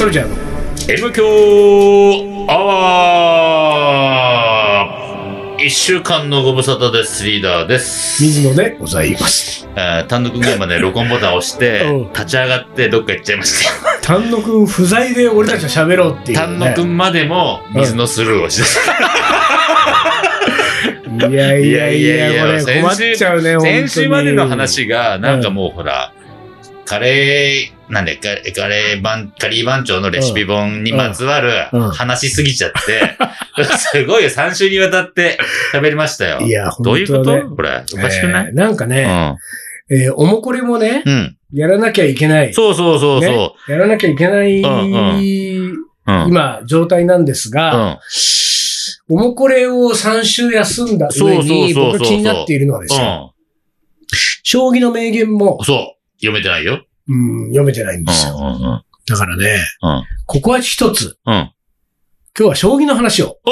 ソルジャーの M 強アワー一週間のご無沙汰です。リーダーです。水野でございます。えー単独現場で録音ボタンを押してうん、立ち上がってどっか行っちゃいました。丹野くん不在で俺たちは喋ろうっていう、ね。丹野くんまでも水のスルーをしていやいやいや、これ困っちゃうね、先週までの話が、なんかもうほら、カレー、なんで、カカレー番、カリー番長のレシピ本にまつわるうん話しすぎちゃって、すごいよ、3週にわたって喋りましたよ。いや、どういうこと、本当ねこれ、おかしくない、えーなんかね、えーおもこれもね、うん。うん。やらなきゃいけない。そうそうそうそねやらなきゃいけない、うんう。うん。今、状態なんですうが、ん。おもこれを3週休んだ上に、僕が気になっているのはですよ、う将棋の名言もん。、そう。読めてないよ。うん、読めてないんうんですよ。うんうん。だからね、うん。ここは一つ、うん。今日は将棋の話を。お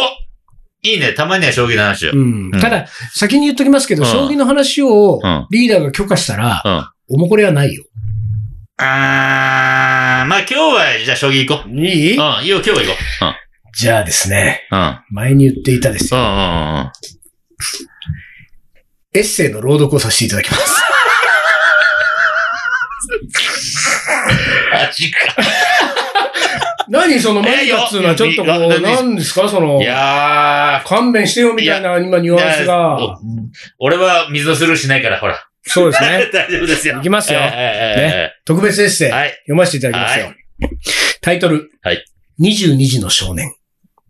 いいね。たまには将棋の話を。うんうんただ、先に言っときますけど、うん将棋の話をうんリーダーが許可したら、うん。おもこれはないよ。あー、まあ今日は、じゃあ将棋行こう。いい？うん、いいよ、今日は行こう。じゃあですね、うん。うん。前に言っていたですよ。うんうんうん。エッセイの朗読をさせていただきます。マジか。何そのマジかっつうのはちょっとこう、何ですか？そのい、や勘弁してよみたいな今ニー。ュアンスが。お俺は水のスルーしないから、ほら。そうですね。大丈夫ですよ。いきますよえ特別エッセイ。読ませていただきますよは。タイトル。はい22時の少年。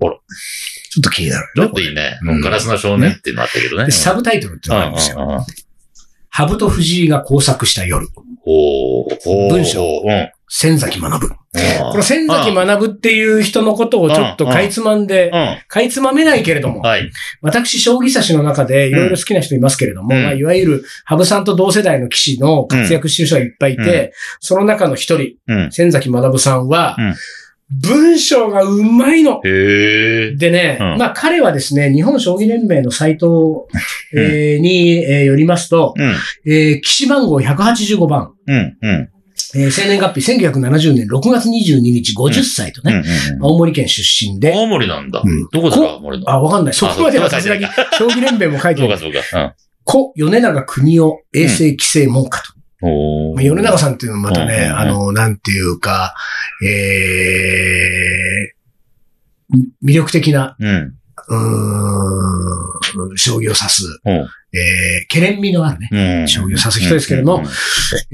あらちょっと気になるちょね。っといいね。うんガラスの少年っていうのあったけどね。でサブタイトルってのがあるんですよ。ハブと藤井が工作した夜。文章うん。千崎学ぶ。ここの千崎学ぶっていう人のことをちょっとかいつまんで、うん。かいつまめないけれども、はい。私、将棋指しの中でいろいろ好きな人いますけれども、うんまあ、いわゆる、羽生さんと同世代の棋士の活躍してる人がいっぱいいて、うんその中の一人、うん。千崎学さんは、うん文章がうまいの。でね、うんまあ彼はですね、日本将棋連盟のサイト、えーに、えーよりますと、うん。えー棋士番号185番、うん。うん。えー生年月日1970年6月22日50歳とね、うん。青森県出身で、青森なんだうん。どこだろう青森の。あ、わかんない。そこまではさすがに、将棋連盟も書いて そうか。そうか。故、米長国を衛生規制門下と。うん。おまあ、米長さんっていうのはまたね、うんうんうんあの、なんていうか、えー、魅力的な、うん。うーん、将棋を指す、うん。えー、ケレン味のあるね、うん。将棋を指す人ですけれどもうん、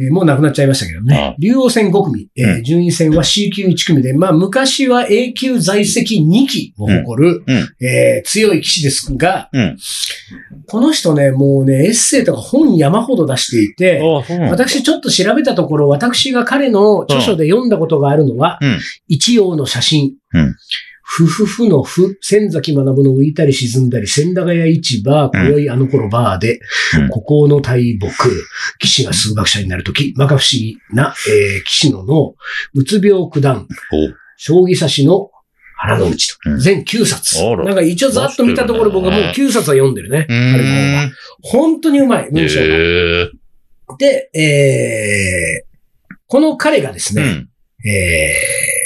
えーもう亡くなっちゃいましたけどね。竜王戦5組、えーうん。順位戦は C 級1組で、まあ昔は A 級在籍2期を誇る、えー強い棋士ですが、うん。この人ね、もうね、エッセイとか本山ほど出していて。私ちょっと調べたところ、私が彼の著書で読んだことがあるのは、うん。一葉の写真。うんふふふのふ、千崎学の浮いたり沈んだり、千駄ヶ谷市場、今宵あの頃バーで、うん孤高の大木、騎士が数学者になるとき、摩訶不思議な、えー騎士の脳、うつ病九段、将棋指しの腹の内と。うん全9冊。なんか一応ざっと見たところ僕はもう9冊は読んでるね。本当にうまい、文章が。で、えー、この彼がですね、うん。えー、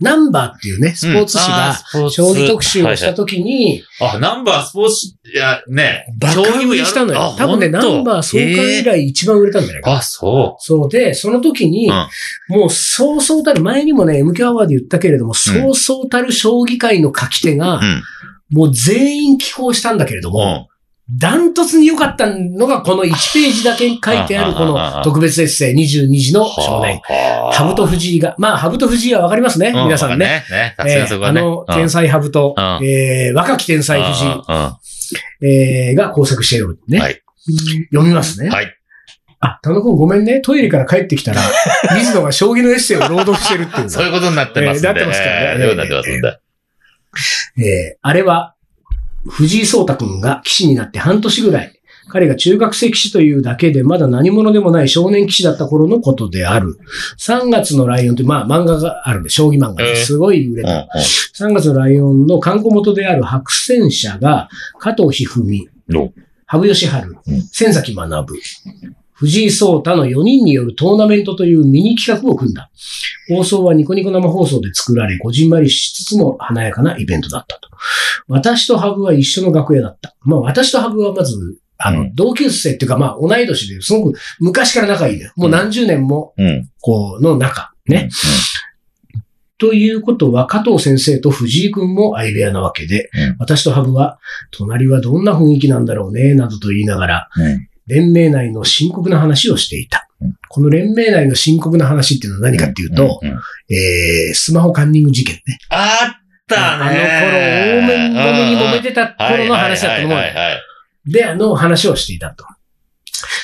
ナンバーっていうね、スポーツ紙が、将棋特集をしたときに、あ、ナンバースポーツ、いや、ね。爆売りしたのよ。多分ね、ナンバー創刊以来一番売れたんじゃないかな。あ、そそうで、その時に、うんもうそうそうたる、前にもね、MQ アワーで言ったけれども、そうそうたる将棋界の書き手が、う。うん。もう全員寄稿したんだけれども、うん。ダントツに良かったのがこの1ページだけ書いてあるこの特別エッセイ22時の少年。はあハブと藤井が、まあ、ハブと藤井はわかりますね、う皆さんね。。あ。の、天才ハブと、うんえー若き天才藤井、井。えーが工作しているね。はい読みますね。はい。あ、田野くんごめんね。トイレから帰ってきたら、水野が将棋のエッセイを朗読してるっていうの。そういうことになってますんで。えーなってますからねなってますんで。えーあれは、藤井聡太くんが騎士になって半年ぐらい、彼が中学生騎士というだけでまだ何者でもない少年騎士だった頃のことである。3月のライオンって、まあ漫画があるんで、将棋漫画えーですごい売れうんた。3月のライオンの観光元である白戦車が、加藤一二三、うん。羽生善治うん、千崎学、藤井聡太の4人によるトーナメントというミニ企画を組んだ。放送はニコニコ生放送で作られ、こじんまりしつつも華やかなイベントだったと。私とハブは一緒の楽屋だった。まあ私とハブはまず、あの、うん同級生っていうかまあ同い年で、すごく昔から仲いいんだよ。もう何十年も、うん。こう、の仲。ね。ということは、加藤先生と藤井君も相部屋なわけで、うん私とハブは、隣はどんな雰囲気なんだろうね、などと言いながら。連盟内の深刻な話をしていた。うんこの連盟内の深刻な話っていうのは何かっていうと、えー、スマホカンニング事件ね。あったね。あの頃、大面揉めに揉めてた頃の話だったと思うで、あの話をしていたと。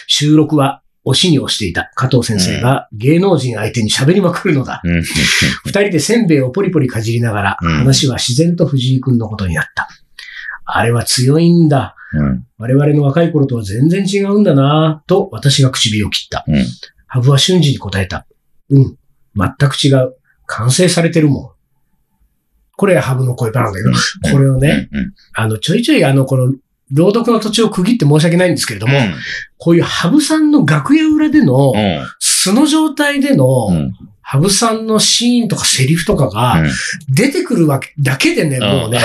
収録は押しに押していた加藤先生が芸能人相手に喋りまくるのだ。うん。二人でせんべいをポリポリかじりながら、うん話は自然と藤井君のことになった。あれは強いんだ。うん。我々の若い頃とは全然違うんだなぁと私が唇を切った。うん。ハブは瞬時に答えた。うん。全く違う。完成されてるもん。これハブの声パラなんだけど、これをね、うん。あの、ちょいちょいあの、この、朗読の土地を区切って申し訳ないんですけれども、こういうハブさんの楽屋裏でのう、ん。素の状態での、うん。ハブさんのシーンとかセリフとかがうん出てくるわけだけでね、んもうね、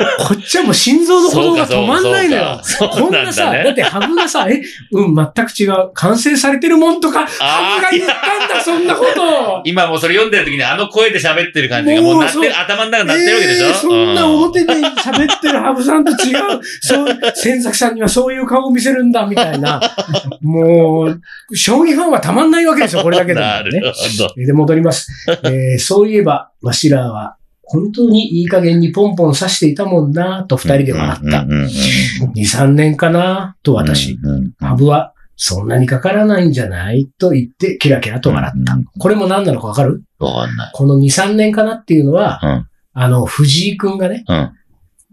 こっちはもう心臓の鼓動が止まんないのよ。こんなさ、だってハブがさ、え、うん、全く違う。完成されてるもんとか、ハブが言ったんだ、そんなこと。今もうそれ読んでる時にあの声で喋ってる感じがもうなってる、頭の中になってるわけでしょ、えーそんな表で喋ってるハブさんと違う。そう、千崎さんにはそういう顔を見せるんだ、みたいな。もう、将棋ファンはたまんないわけですよ、これだけでもなるね。ほど。で、戻ります。えーそういえば、わしらは、本当にいい加減にポンポン刺していたもんな、と二人で笑った。二、三年かな、と私。ハブは、そんなにかからないんじゃないと言って、キラキラと笑ったうん。これも何なのかわかる？わかんない。この二、三年かなっていうのは、うんあの、藤井くんがね、うん。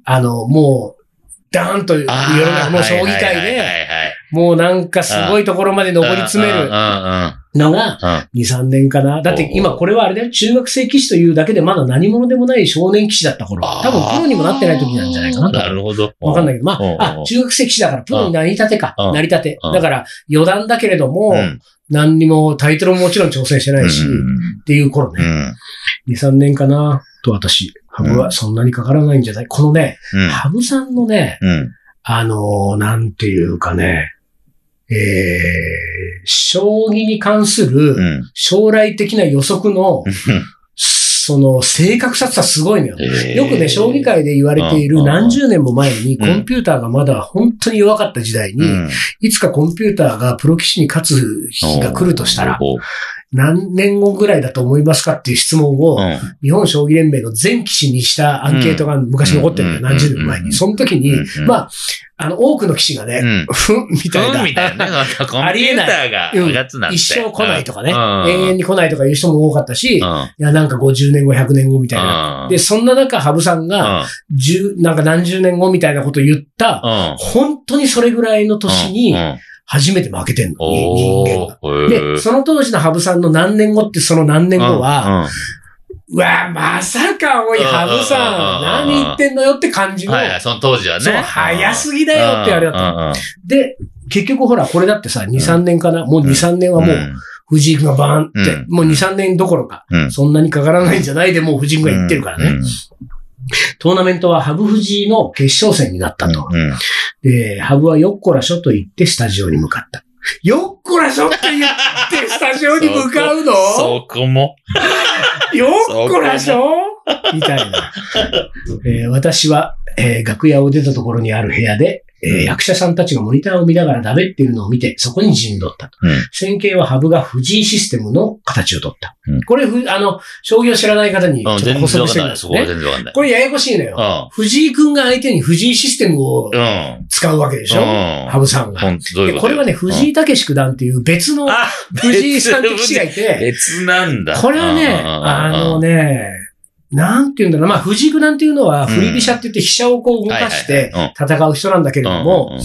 あの、もう、ダーンと世の中、もう将棋界で、はいもうなんかすごいところまで上り詰めるのが、うん。2、3年かな。だって今これはあれだよ、中学生棋士というだけでまだ何者でもない少年棋士だった頃。多分プロにもなってない時なんじゃないかなと。なるほど。わかんないけど、まあ、あ、中学生棋士だからプロになりたてか。うんなりたて。うんだから余談だけれども、うん何にもタイトルももちろん挑戦してないし、うんっていう頃ね。うん2、3年かな、と私。ハブはそんなにかからないんじゃないこのね、うんハブさんのね、うんあのーなんていうかね、えー、将棋に関するうん。将来的な予測の、その正確さってすごいのよ。よくね、将棋界で言われているうん何十年も前にうん。コンピューターがまだ本当に弱かった時代に、うん。いつかコンピューターがプロ棋士に勝つ日が来るとしたら、何年後ぐらいだと思いますかっていう質問を、うん。日本将棋連盟の全棋士にしたアンケートが昔残ってるんだよ、うん。何十年前に。うん。その時にうん、まあ、あの、多くの棋士がね、うん。ふん、みたいな。うんみたいなね。なんかコンピューターがうん上つなんて。一生来ないとかね、うん。永遠に来ないとかいう人も多かったし、いうん。や、なんか50年後、100年後みたいな。うん。で、そんな中、羽生さんが、十、なんか何十年後みたいなことを言った、うん。本当にそれぐらいの年に初めて負けてんの、人間が。おで、ー。その当時の羽生さんの何年後ってその何年後は、うんうわまさかおい、うん羽生さん、うん何言ってんのよって感じの、はいはい、その当時はね。そう、早すぎだよってあれだったで、結局ほら、これだってさ、2、3年かな、もう2、3年はもう、藤井君がバーンって、うん。もう2、3年どころか、うん。そんなにかからないんじゃない？でもう藤井君が言ってるからね。うんトーナメントは羽生藤井の決勝戦になったと。うんで、羽生はよっこらしょと言ってスタジオに向かった。よっこらしょって言ってスタジオに向かうの？そこも。よっこらしょ？みたいな。えー私は、えー楽屋を出たところにある部屋で、えー役者さんたちがモニターを見ながら食べっているのを見て、そこに陣取ったと。うん線形はハブが藤井システムの形を取った。うんこれふ、あの、将棋を知らない方にちょうんっと。補足してみますそこはね。全然わかんない。これややこしいのよ。藤井くんが相手に藤井システムをうん。うん。使うわけでしょ？うん羽生さんが。ういうことでこれはね、藤井武九段っていう別のあ、藤井さんって棋士がいて、別なんだ。これはね、あのね、なんていうんだろうな、まあ、藤井九段っていうのは、振り飛車って言って飛車をこう動かして戦う人なんだけれども、うんうん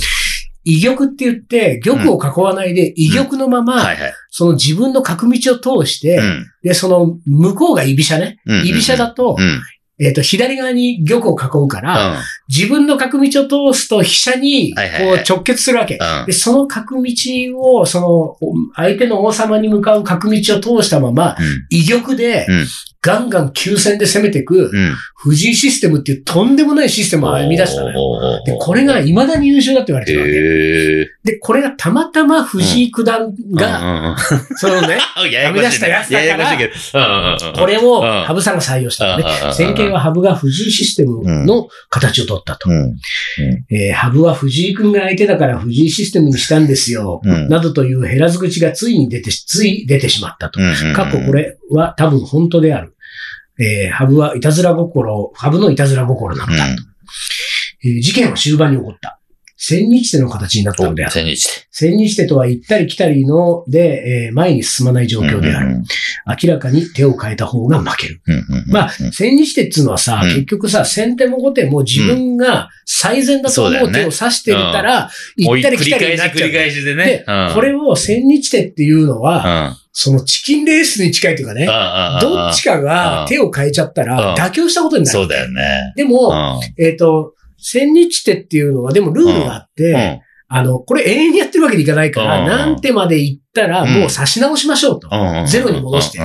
居玉って言って、玉を囲わないで、居玉のまま。その自分の角道を通して、うんで、その向こうが居飛車ね。うん居飛車だと、うん。えっ、と、左側に玉を囲うから、自分の角道を通すと飛車に、こう直結するわけ。うん。で、その角道を、その、相手の王様に向かう角道を通したまま、うん。威玉でうん、ガンガン急戦で攻めていく、うん。藤井システムっていうとんでもないシステムを編み出したのよ。よで、これが未だに優秀だって言われてるわけ。で、これがたまたま藤井九段が、が、その ね、編み出したやつだからこれをうん羽生さんが採用した先見は羽生が藤井システムの形を取ったと。羽生は藤井君が相手だから藤井システムにしたんですよ。うんなどという減らず口がついに出てし、つい出てしまったと。うん。過去これは多分本当である。えー、ハブはいたずら心、ハブのいたずら心なのだと。えー事件は終盤に起こった。千日手の形になったのである。千日で。千日手とは行ったり来たりので、えー前に進まない状況である。明らかに手を変えた方が負ける。まあ、千日手っていうのはさ、うん結局さ、先手も後手も自分が最善だと思そう手を指してたら、行ったり来たりになっちゃう。繰り返し繰り返しでねで。うんこれを千日手っていうのは、うん。そのチキンレースに近いというかね、どっちかが手を変えちゃったらうん妥協したことになる。そうだよね。でうも、ん。えっ、と、千日手っていうのは、でもルールがあって、あの、これ永遠にやってるわけにいかないから、うん何手まで行ったらもう差し直しましょうと。うん。ゼロに戻して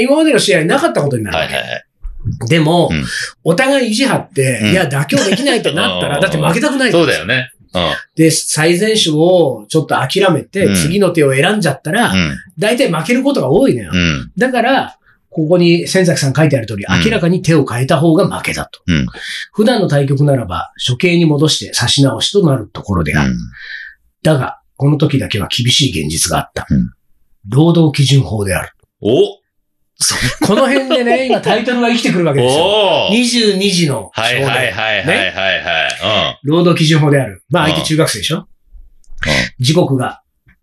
今までの試合なかったことになるわけ。でも、うんお互い意地張って、うんいや、妥協できないとなったら、う んだって負けたくないそうだよね。うん。で、最善手をちょっと諦めて、うん次の手を選んじゃったら、うん。大体負けることが多いのよ。うん。だから、ここに千崎さん書いてある通り、うん明らかに手を変えた方が負けだと。うん普段の対局ならば、処刑に戻して差し直しとなるところである。だが、この時だけは厳しい現実があった。うん労働基準法である。おこの辺でね、今タイトルが生きてくるわけですよ。おー22時の少はい年。はいはいはいはいはい。労働基準法である。まあ相手中学生でしょ時刻が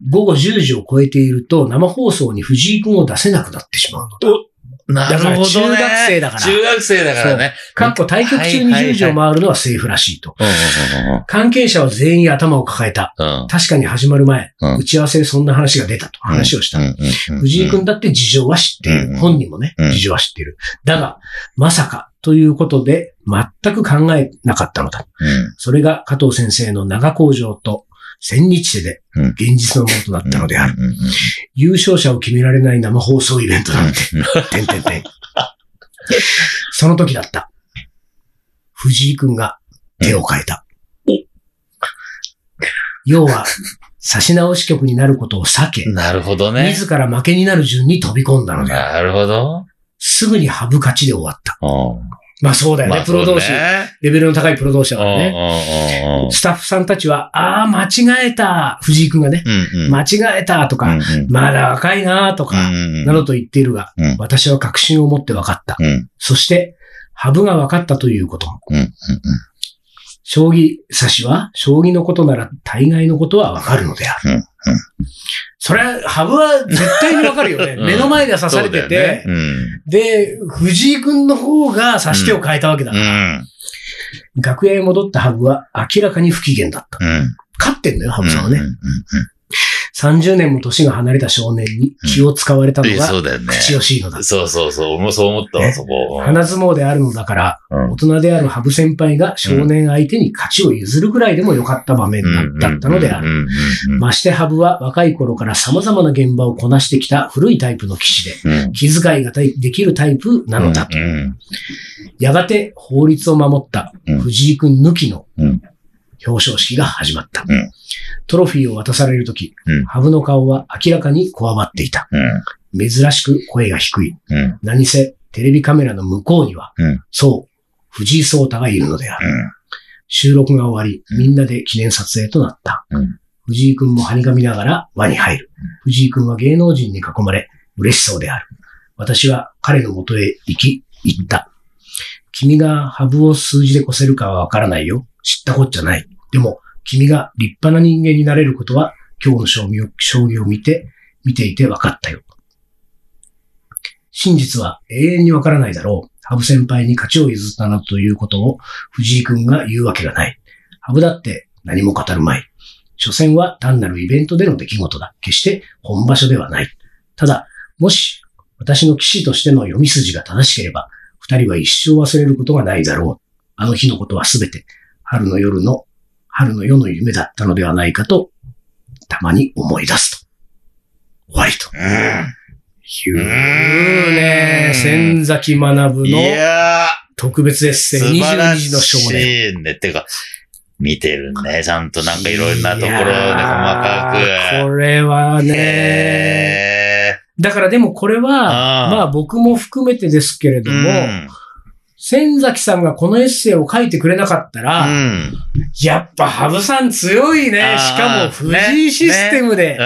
午後10時を超えていると生放送に藤井君を出せなくなってしまうのだ。うん。なるほどね。中学生だから中学生だからね。かっこ対局中に10時を回るのはセーフらしいと。関係者は全員頭を抱えた。うんうん。確かに始まる前、うん打ち合わせでそんな話が出たと話をした。藤井君だって事情は知っている。うん本人もねうん、事情は知っている。だが、まさかということで全く考えなかったのだ。うんそれが加藤先生の長工場と千日手でうん現実のものとなったのである。優勝者を決められない生放送イベントなんて、てんてんてん。その時だった。藤井君が手を変えた。要は、差し直し局になることを避け、なるほどね。自ら負けになる順に飛び込んだのである。なるほど。すぐにハブ勝ちで終わった。うんまあそうだよね、まあプロ同士レベルの高いプロ同士だうんからね。うんうんスタッフさんたちは、ああ、間違えた、藤井君がね、うんうん。間違えたとか、うんうんまだ若いなとか、うんなどと言っているが、うん私は確信を持って分かった。うんそして、ハブが分かったということ。うんうん将棋指しは、将棋のことなら大概のことは分かるのである。うんうんそれは、ハブは絶対に分かるよね。うん目の前では指されてそうだよねて、うんで、藤井君の方が指し手を変えたわけだうから。ん楽屋へ戻ったハブは明らかに不機嫌だった。うん。勝ってんのよ、ハブさんはね。うんうんうん30年も年が離れた少年に気を使われたのうん。がそうだよね。口惜しいのだ。そうそうそう。俺もそう思ったわ、ねそこ。花相撲であるのだから、うん大人であるハブ先輩が少年相手に勝ちを譲るぐらいでもよかった場面だだったのである。るましてハブは若い頃から様々な現場をこなしてきた古いタイプの騎士で、気遣いができるタイプなのだと。うんやがて法律を守ったうん藤井君抜きのうん表彰式が始まった。うんトロフィーを渡されるとき、うんハブの顔は明らかにこわばっていた。うん珍しく声が低い。うん何せテレビカメラの向こうには、うんそう、藤井聡太がいるのである。収録が終わり、うんみんなで記念撮影となった。うん藤井君もはにかみながら輪に入る。藤井君は芸能人に囲まれ、嬉しそうである。私は彼の元へ行き、行った。君がハブを数字で越せるかはわからないよ。知ったこっちゃない。でも、君が立派な人間になれることは、今日の将棋を将棋を見て、見ていて分かったよ。真実は永遠にわからないだろう。ハブ先輩に勝ちを譲ったなということを藤井君が言うわけがない。ハブだって何も語るまい。所詮は単なるイベントでの出来事だ。決して本場所ではない。ただ、もし私の騎士としての読み筋が正しければ、二人は一生忘れることがないだろう。あの日のことはすべて、春の夜の、春の夜の夢だったのではないかと、たまに思い出すと。終わりと。いうね、千崎学の特別エッー、セイ素晴ら22時の少年。しいね。てか、見てるね。ちゃんとなんかいろんなところで細かーく。これはね、へだからでもこれは、まあ僕も含めてですけれーども、うん千崎さんがこのエッセイを書いてくれなかったら、うん。やっぱハブさん強いね。しかも藤井システムで。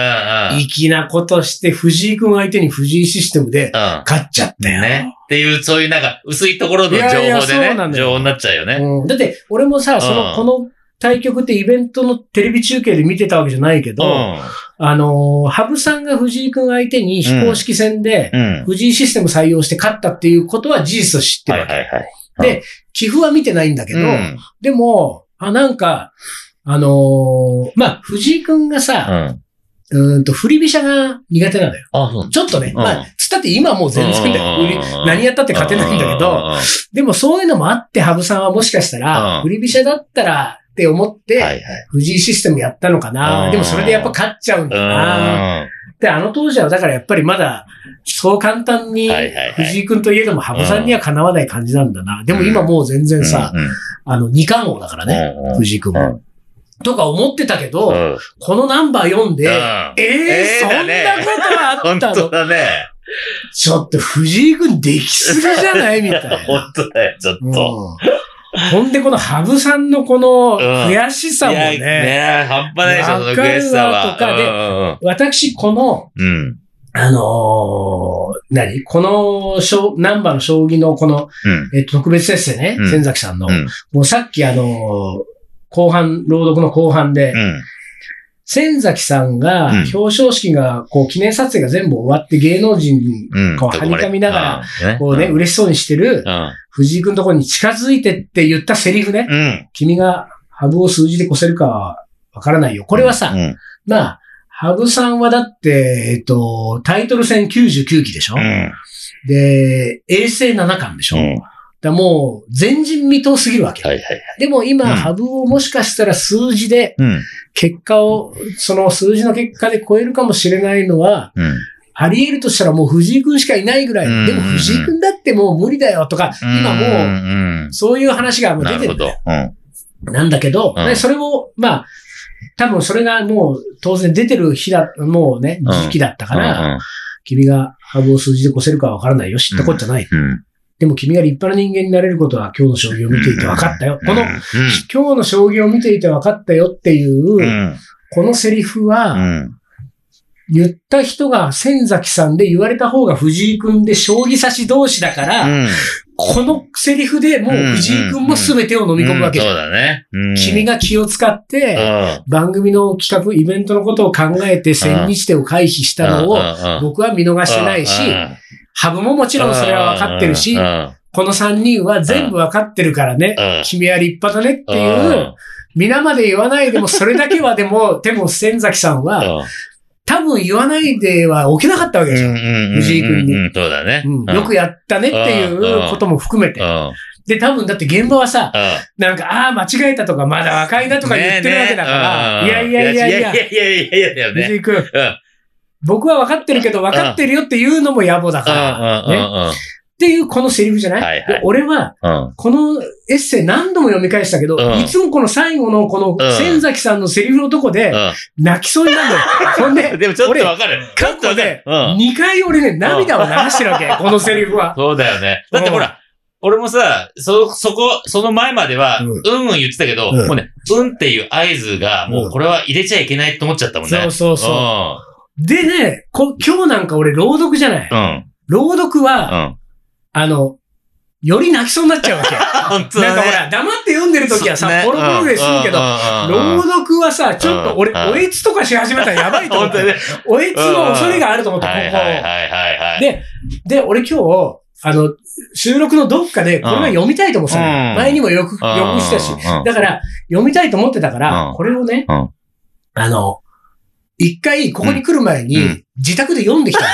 粋なことして藤井君相手に藤井システムでうん。勝っちゃったよ。ね。っていう、そういうなんか、薄いところの情報いやいやでそうなね、んだよ情報になっちゃうよね。うん、だって、俺もさ、その、うんこの対局ってイベントのテレビ中継で見てたわけじゃないけど、うん。あのー、羽生さんが藤井君相手に非公式戦で、うん。藤井システム採用して勝ったっていうことは事実と知ってるわけ。はいはいはい。で、寄付は見てないんだけど、うん。でも、あ、なんか、あのーまあ、藤井君がうさ、ん。うーんと、振り飛車が苦手なのよ。あ、ちょっとね、んまあ、つったって今もう全然何やったって勝てないんだけど、でもそういうのもあって、羽生さんはもしかしたら、うん振り飛車だったらって思って、はいはい。藤井システムやったのかな。うんでもそれでやっぱ勝っちゃうんだな。うん。で、あの当時はだからやっぱりまだ、そう簡単に藤井君といえども羽生さんにはかなわない感じなんだな。でも今もう全然さ、うん、あの、二冠王だからね、うんうん藤井君も。うんとか思ってたけど、うんこのナンバー読んで、うんえええーそんなことあ本ったの？当だね。ちょっと藤井君できすぎじゃない？みたいな。本当だよ、ちょっうんと。ほんで、この羽生さんのこの悔しさもいやね、ね半端ないでしょ、その悔しさは。わかるわと私、この、うんうんあのー何？この、将ナンバーの将棋のこの、うん。えっと、特別エッセイね、うん千崎さんの、うん。もうさっきあのー後半、朗読の後半で、うん。千崎さんが、うん表彰式が、こう、記念撮影が全部終わって芸能人、うん。こう、はにかみながら、らこうね、嬉しそうにしてる、うん。藤井君のところに近づいてって言ったセリフね、うん。君がハブを数字で越せるかはわからないよ。これはさ、うん。まあ、ハブさんはだって、えっと、タイトル戦99期でしょ、うん。で、衛星7巻でしょ、うん。だもう、前人未到すぎるわけ。はいはいはい。でも今、うんハブをもしかしたら数字で、うん。結果を、その数字の結果で超えるかもしれないのは、うん。あり得るとしたらもう藤井君しかいないぐらい。うんでも藤井君だってもう無理だよとか、今もう、もそういう話がもう出てる。ど。うん。なんだけど、うんでそれを、まあ、多分それがもう当然出てる日だ、もうね、うん時期だったから、うん君がハブを数字で越せるかわからないよ。知ったこっちゃない。うん。でも君が立派な人間になれることは今日の将棋を見ていて分かったよ。この、うん。今日の将棋を見ていて分かったよっていう、うん。このセリフうは、ん。言った人が千崎さんで言われた方が藤井君で将棋指し同士だから、うん。このセリフでもう藤井君も全てを飲み込むわけそうだね。うん。君が気を使って、うん。番組の企画、イベントのことを考えて千日手を回避したのを、僕は見逃してないし、ハブももちろんそれは分かってるしう、んこの3人は全部分かってるからね、うん君は立派だねっていう、皆まで言わないでもそれだけはでも、でも千崎さんは、多分言わないでは起きなかったわけでしょ。藤井君に。うんそうだね。うん。よくやったねっていうことも含めて。う。ん。で、多分だって現場はさ、うん。なんか、ああ、間違えたとか、まだ若いなとか言ってるわけだから、いやいやいや。いや、いやいやいやいやいやね。藤井君、うん僕は分かってるけど分かってるよっていうのも野暮だから、ね。っていうこのセリフじゃない、はいはいで俺は、うんこのエッセイ何度も読み返したけど、うんいつもこの最後のこのうん千崎さんのセリフのとこで泣きそうになるんだよ。ほんうん。で、でもちょっとわかる。過去でっとわかる。うん。2回俺ね、涙を流してるわけ、このセリフは。そうだよね。だってほら、俺もさ、そ、そこ、その前までは、ううんんうん言ってたけど、うんもうね、うんっていう合図が、もうこれは入れちゃいけないって思っちゃったもんね。そうそうそうでね、こ今日なんか俺朗読じゃない。うん。うん。朗読うは、ん。あの、より泣きそうになっちゃうわけ。本当だね。なんかほら、黙って読んでる時はさ、ねポロポロで済むけど、朗うん読はさ、ちょっと俺、うんおえつとかし始めたらやばいと思って。本当にね。おえつの恐れがあると思って、こはいはいはいはいはい。で、で、俺今日、あの、収録のどっかでこれは読みたいと思ってたのようん前にもよく、よくしたし。うんだから、読みたいと思ってたから、うんこれをね、うんあの、一回ここに来る前にうん、自宅で読んできたの。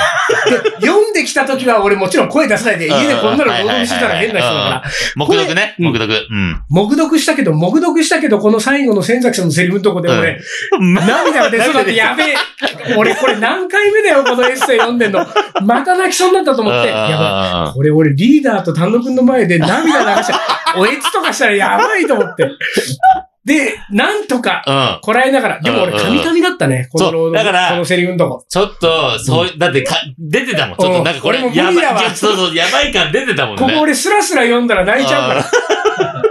で、読んできた時は俺もちろん声出さないで、家でこんなの朗読してたら変な人だから、目読ね。これ目読。うん。黙読したけど、黙読したけど、この最後の千崎さんのセリフのとこで俺、涙が出そうだってやべえ。俺これ何回目だよ、このエッセイ読んでんの。また泣きそうになったと思って、やばい。ばこれ俺リーダーと丹野くんの前で涙流して、おえつとかしたらやばいと思って。で、なんとか、うん。こらえながら。でも俺、うんうんカミカミだったね。このそうロードだからこのセリフのとこ。ちょっと、そう、だってか、出てたもん。ちょっと、なんかこれ、もやばい、そうそう、やばい感出てたもんね。ここ俺スラスラ読んだら泣いちゃうから。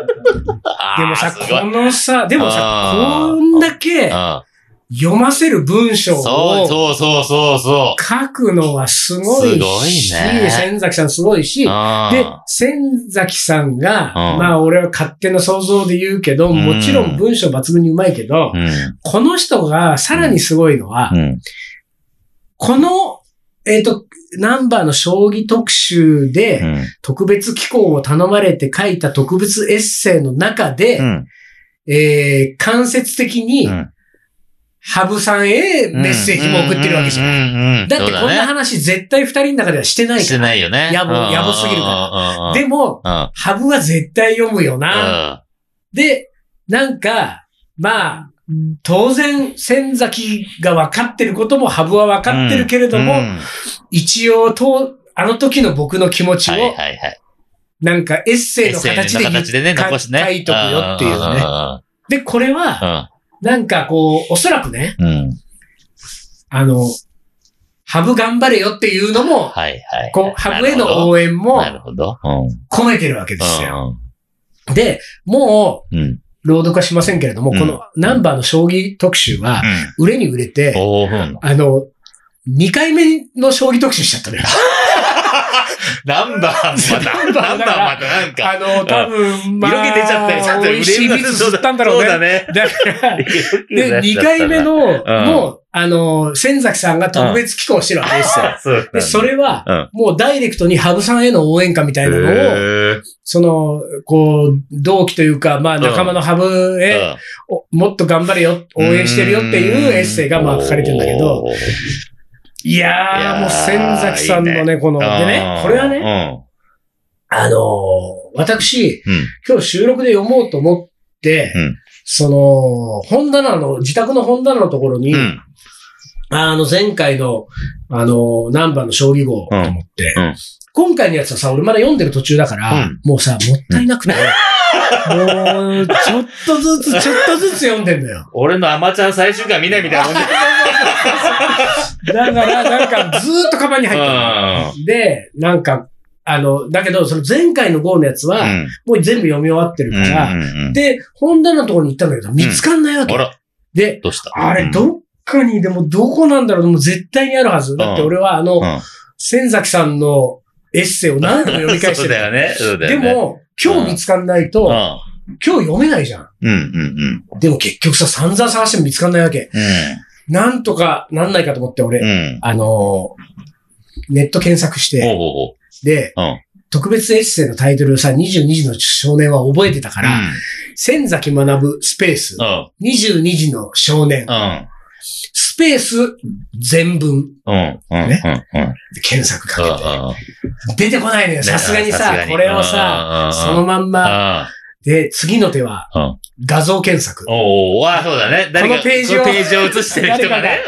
でもさ、このさ、でもさ、こんだけうん読ませる文章をそうそうそうそうそ書くのはすごいし、すごいね千崎さんすごいしでー、千崎さんが、うんまあ俺は勝手な想像で言うけど、うんもちろん文章抜群にうまいけど、うん。この人がさらにすごいのは、うん。この、えっ、と、ナンバーの将棋特集で、うん。特別機構を頼まれて書いた特別エッセイの中で、うん。えー間接的に、うんハブさんへメッセージも送ってるわけじゃん。ゃんだってこんな話絶対二人の中ではしてないしてから。ないよね。やぼすぎるからでも、うん。ハブは絶対読むような。ん。で、なんか、まあ、当然、千崎が分かってることもハブは分かってるけれども、うん一応と、あの時の僕の気持ちを。なんかエッセイの形で。書いとくよっていうね。ね。で、これは、なんかこう、おそらくね、うん。うん。あの、ハブ頑張れよっていうのも、はいはい。こう、ハブへの応援もなるほど。うん。込めてるわけですよ。で、もうん。うん。う、朗読はしませんけれども、うんこのナンバーの将棋特集は、売れに売れて、うん。あの、2回目の将棋特集しちゃったのよ。ナンバーまた、ナンバーまたなんか、あの、多分、まあ、色気出ちゃったよ。ちゃんと美味しい蜜吸ったんだろうね。そうだね。だから、で、で2回目の、うん。もう、あの、千崎さんが特別寄稿してるわけですよ。そうで、それは、うん。もうダイレクトにハブさんへの応援歌みたいなのを、へその、こう、同期というか、まあ仲間のハブーへ、おもっと頑張れよ、応援してるよっていうエッセイがまあ書かれてるんだけど、いやー、もう千崎さんのね、この、でね、これはね、ね、あのー私、うん。今日収録で読もうと思って、うんその、本棚の、自宅の本棚のところに、うん。あの、前回の、あの、ナンバーの将棋号と思って、今回のやつはさ、俺まだ読んでる途中だから、うんもうさ、もったいなくて、もう、ちょっとずつ、ちょっとずつ読んでんだよ。俺のアマチュア最終回見ないみたいなもんね。だから、なんか、ずーっとカバンに入ってる。で、なんか、あの、だけど、その前回の号のやつは、うん。もう全部読み終わってるから、で、本棚のところに行ったんだけど、見つかんないわけ。で、どうした？あれ、どっかに？でもどこなんだろうでも絶対にあるはず。だって俺はあの、うん千崎さんのエッセイを何度も読み返してる。そうだよね。そうだよね。でも、今日見つかんないと、うん、今日読めないじゃん。うん、うん、うん。でも結局さ、散々探しても見つかんないわけ。なんとかなんないかと思って俺、うん。うん。あのーネット検索して、ほうほうほで、う。うん。特別エッセイのタイトルさ、22時の少年は覚えてたから、千崎学スペース、うん。22時の少年、うん。スペース全文うん。うん。ねうん。うん。で検索かけて、うん。出てこないのよ。さすがにさ、これをさ、そのまんま、あで、次の手はうん、画像検索。おおあ、そうだね。誰かこのページをページを映してる人がね。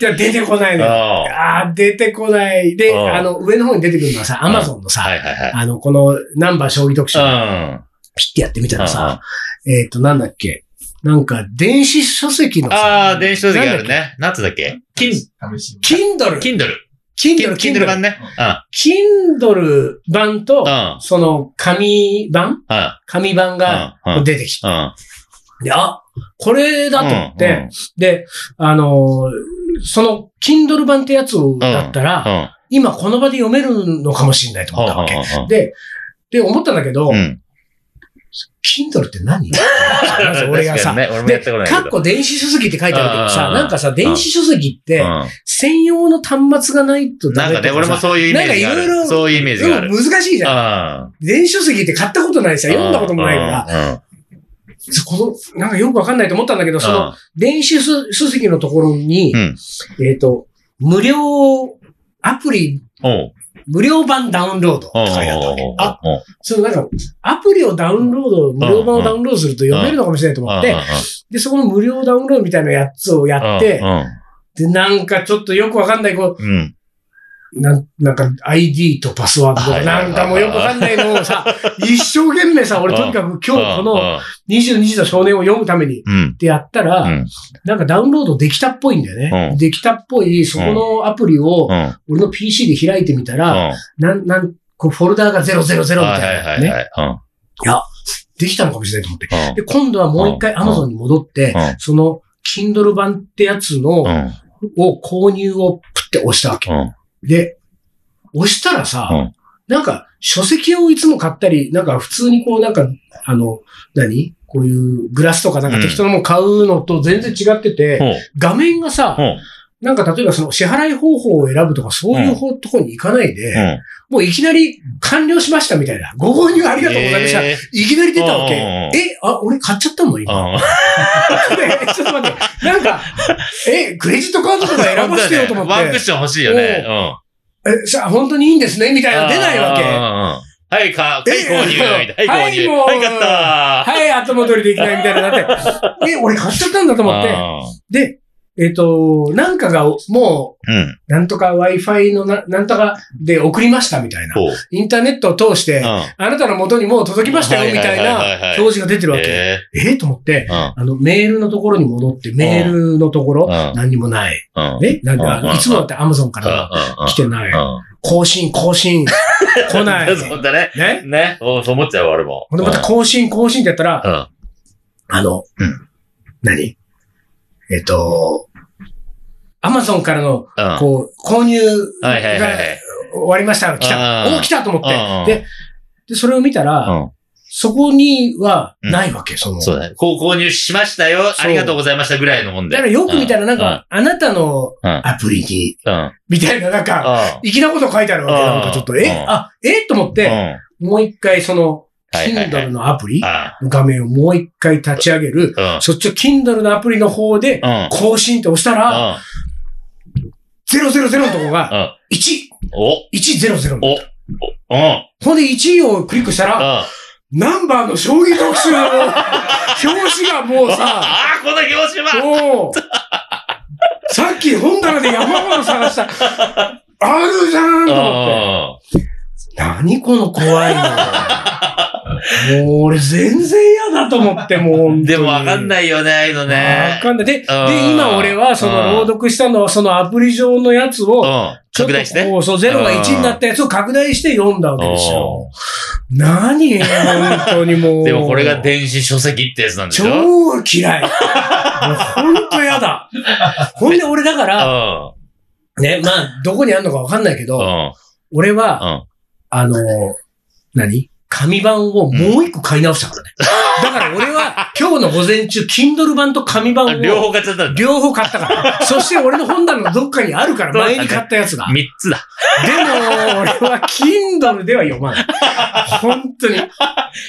で出てこないのよ。ああー出てこない。で、うんあの、上の方に出てくるのはさ、アマゾンのはさ、いはいはい。あの、このナンバー将棋特集、うん。ピッてやってみたらさ、えっと、なんだっけ？なんか、電子書籍のさ、ああ、電子書籍あるね。なんつだっけ？キン、試し。Kindle。Kindle。Kindle、Kindle 版。ね。Kindle 版と。その、紙版？うん。紙版がうん。出てきた。うん。で、あ、これだと思って、うんで、あのーその、Kindle 版ってやつをだったら、うん。今この場で読めるのかもしれないと思ったわけ。うん。で、で、思ったんだけど、うん。Kindle って何？俺がさ、ね、俺もやったことないけど。かっこ電子書籍って書いてあるけどさ、うんなんかさ、電子書籍って、うん専用の端末がないとダなんかね、俺もそういうイメージがある。なんかいろいろそういうイメージがある。うん難しいじゃん。あ電子書籍って買ったことないしさ、読んだこともないから、ら。この、なんかよくわかんないと思ったんだけど、その、電子書書籍のところに、うんえっ、と、無料アプリ、無料版ダウンロードっておう書いてあったわけ。あ、そのなんか、アプリをダウンロード、無料版をダウンロードすると読めるのかもしれないと思って、で、そこの無料ダウンロードみたいなやつをやってう、ん。で、なんかちょっとよくわかんない、こうんうん。う、なんなんか ID とパスワードとなんかもうよくわかんないのをさ、一生懸命さ、俺とにかく今日この22時の少年を読むためにうん。ってやったら、うんなんかダウンロードできたっぽいんだよね。うんできたっぽい、そこのアプリを。俺の PC で開いてみたら、なん、なん、こうフォルダーが000みたいなね。はい。うん。できたのかもしれないと思って。うんで、今度はもう一回うん Amazon に戻ってうん、その Kindle 版ってやつの、うん。を購入をプって押したわけ。うん。で、押したらさ、うん。なんか書籍をいつも買ったり、なんか普通にこうなんか、あの、何？こういうグラスとかなんか適当なもの買うのと全然違ってて、ほう画面がさ、ほうなんか例えばその支払い方法を選ぶとかそういう方とこに行かないで、うん。もういきなり完了しましたみたいな。ご購入ありがとうございました。えいきなり出たわけ。え、あ、俺買っちゃったの今。ちょっと待って。なんか、え、クレジットカードとか選ばせてよと思って。ワンクッション欲しいよね。うん。え、さ、本当にいいんですね？みたいな出ないわけ。はい、か、はい、購入みたいな。ははいい、購入。もうはい、買ったはい、後戻りできないみたいななって。え、俺買っちゃったんだとー思って。で、えっ、と、なんかがもうん。うん。う、なんとか Wi-Fi のな、なんとかで送りましたみたいな。インターネットを通して、うん。あなたの元にもう届きましたよみたいなはい表示が出てるわけ。ええー？と思って、ーうん。あの、メールのところに戻って、メールのところ、うん何にもない。うん。ね？なんか、いつもだって Amazon からうん来てない。うん。更新、更新、来ない。そうだね。ね？ね？おそう思っちゃうわ、俺も。ほんでまた更新、更新ってやったら、うん。あの、うん何？えっと、アマゾンからの、うん。こう、購入がい。終わりました。来た。うんお、来たと思って。で、で、それを見たら、うん。そこにはないわけ、その。そうだね。こう購入しましたよ。ありがとうございましたぐらいのもんで。だからよく見たらなんか、あなたのうん、アプリに。みたいななんか、粋なこと書いてあるわけ。うんなんかちょっと、え、うんあ、え？と思っうん。て、もう一回その、Kindle のアプリあの画面をもう一回立ち上げる。あ。そっちを Kindle のアプリの方で。更新って押したら、000のとこが、うん。1、お、100。お、お、うん。ほんで1をクリックしたら、ナンバーの将棋特集の 表紙がもうさ、ああ、この表紙はさっき本棚で山ほど探した、あるじゃんと思って。何この怖いの。もう俺全然嫌だと思って、もう。でもわかんないよね、ああいうのね。わかんない。で、で、うん今俺はその朗読したのはそのアプリ上のやつを、拡大して？そう、0が1になったやつを拡大して読んだわけですよ。何本当にもう。でもこれが電子書籍ってやつなんでしょ？超嫌い。もう本当嫌だ。ほんで俺だから、ね、まあ、どこにあるのかわかんないけど。俺は、うん。あの、何？紙版をもう一個買い直したからね。だから俺は今日の午前中、Kindle 版と紙版をあ両方買っちゃったんだ。両方買ったから。そして俺の本棚のどっかにあるから、前に買ったやつが。三つだ。でも、俺は Kindle では読まない。本当に。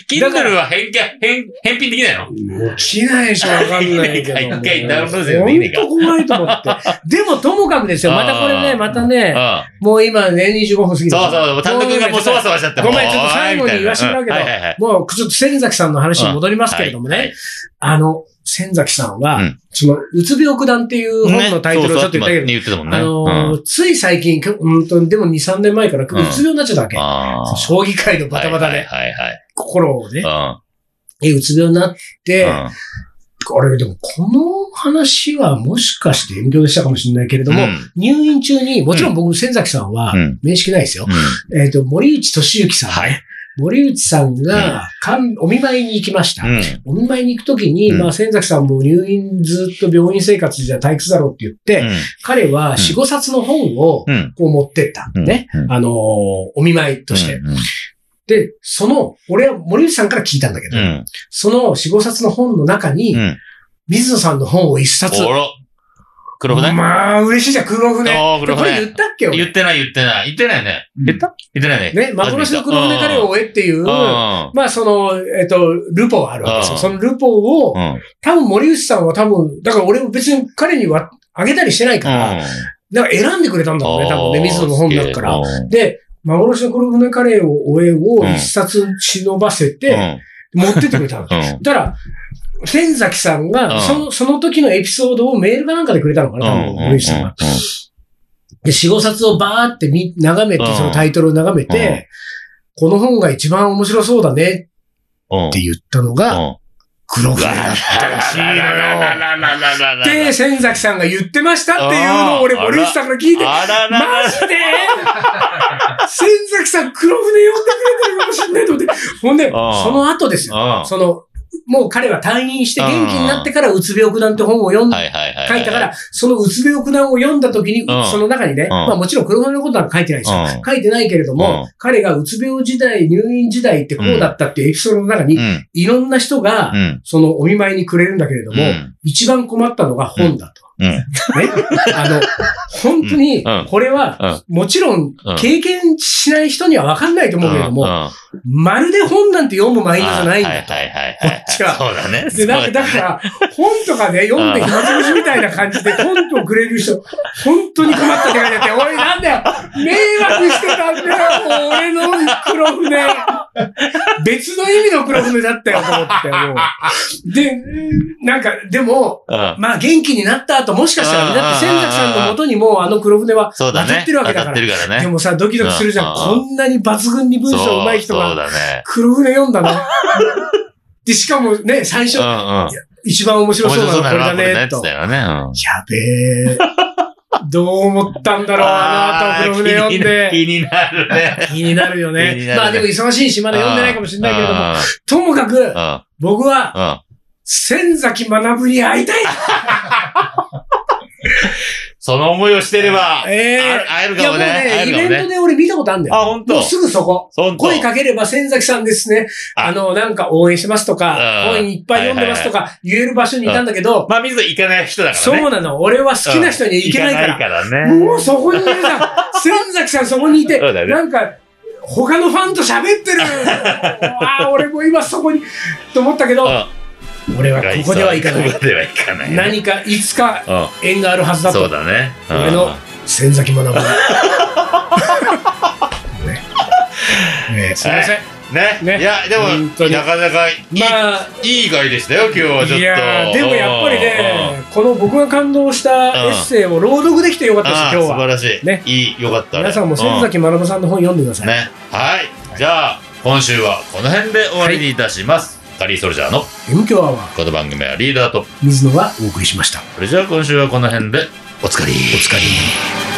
Kindle は返却、返、返品できないの？できないでしょ、わかんないけど。一回ダウンロードできねえか本当怖いと思って。でも、ともかくですよ。またこれね、またうね、ん。もう今ね、25分過ぎてそうそう、単独がもうそわそわしちゃって。ごめん、ちょっと最後に言わせてもらうけどもうちょっと千崎さんの話に戻りますけれどもね、あの、千崎さんはうん、その、うつ病九段っていう本のタイトルをちょっと言ったけど、てたあもんね。のー、つい最近、うんと、でも2、3年前からうつ病になっちゃったわけ。ああ。将棋界のバタバタで、はいはいはい心をね、はい。え、うつ病になって、うん。あれ、でも、この話はもしかして遠慮でしたかもしれないけれども、うん入院中に、もちろん僕、千崎さんはうん、面識ないですよ。うんえっ、と、森内俊之さんね。はい森内さんが、かんお見舞いに行きました。うん。お見舞いに行くときに、うんまあ、千崎さんも入院ずっと病院生活じゃ退屈だろうって言って、彼は4、5冊の本をうん。こう持ってった。うん。ね。うん。あのーお見舞いとして。うん。で、その、俺は森内さんから聞いたんだけど、うん。その4、5冊の本の中に、うん。水野さんの本を1冊。黒船？まあ、嬉しいじゃん、黒船。あー黒船これ言ったっけ俺？言ってない言ってない。言ってないね。うん言った？言ってないね。ね、幻の黒船カレーを追えっていう、うん。まあ、その、えっと、ルポがあるわけですよ。うんそのルポをう、ん。多分森内さんは多分、だから俺も別に彼にはあげたりしてないから、なんか選んでくれたんだろうね、多分ね、水野の本だから。うんで、幻の黒船カレーを終えを一冊忍ばせて、持ってってくれたの。だから、千崎さんうん。が、その、その時のエピソードをメールかなんかでくれたのかな、多分、森内さんが。で、四五冊をバーって見、眺めて、うんそのタイトルを眺めて、この本が一番面白そうだねうん。って言ったのが、黒船だったらしいのよ。で、千崎さんが言ってましたっていうのを俺、森内さんから聞いて、マジで？千崎さん黒船読んでくれてるかもしんないと思って。ほんで、その後ですよ。うん。その、もう彼は退院して元気になってから、うつ病苦難って本を読んで、はいはいはい。書いたから、そのうつ病苦難を読んだ時に、んその中にね、まあもちろん黒船のことなんか書いてないですよ。うん書いてないけれども、うん彼がうつ病時代、入院時代ってこうだったっていうエピソードの中に、うん。いろんな人がう、ん。そのお見舞いにくれるんだけれども、うん一番困ったのが本だと。うん。ね。あの、本当にうん、これは、もちろんうん、経験しない人にはわかんないと思うけれども、まるで本なんて読むマインドじゃないんだと。はいはいはいこはい。っちはそうだね。で、なんか、だから、本とかね、読んで暇つぶしみたいな感じで、本をくれる人、本当に困ったって書いてあって、おい、なんだよ。迷惑してたんだよ。もう俺の黒船。別の意味の黒船だったよ、と思って、もう。で、なんか、でも、うん。まあ元気になった後、もしかしたらね、だって千崎さんの元にもうあの黒船は。渡ってるわけだから。ってるからね。でもさ、ドキドキするじゃん。うんこんなに抜群に文章上手い人が。黒船読んだの。で、しかもね、最初うん、うん。一番面白そうなのはこれだね、と。だよね。うんやべえ。どう思ったんだろう、あの後黒船読んで。気になるね。気になるよねね。まあでも忙しいし、まだ読んでないかもしれないけれども。うんともかく、うん僕は、うん千崎学に会いたい その思いをしてれば、ええ会えるいやもうかもね。会ね、イ。ベントで俺見たことあるんだよ。あ、本当？もうすぐそこ？声かければ千崎さんですね。ああの、なんか応援してますとか、うん本いっぱい読んでますとか、言える場所にいたんだけど、まあ、水野行かない人だからね。そうなの。俺は好きな人には行けないから。行かないからね。もうそこにいるじゃん。千崎さんそこにいて、ねなんか、他のファンと喋ってる ああ、俺も今そこに、と思ったけど、うん俺はここでは行かない。ここでは行かない。何かいつかう縁があるはずだん。そうと。だね。うん俺の千崎学ぶ。ねねすみません。ね。ねいや、でもなかなかいい、まあ、いい回でしたよ、今日はちょっと。いやーでもやっぱりうんね、この僕が感動したエッセイを朗読できてよかったです、今日は。素晴らしい。ねいい、よかったね。皆さんも千崎学さんの本読んでください。ね。はい。じゃあ、今週はこの辺で終わりにいたします。カリーソルジャーの M 強アワー、この番組はリーダーと、水野がお送りしました。それじゃあ今週はこの辺でおつかり。お疲れ。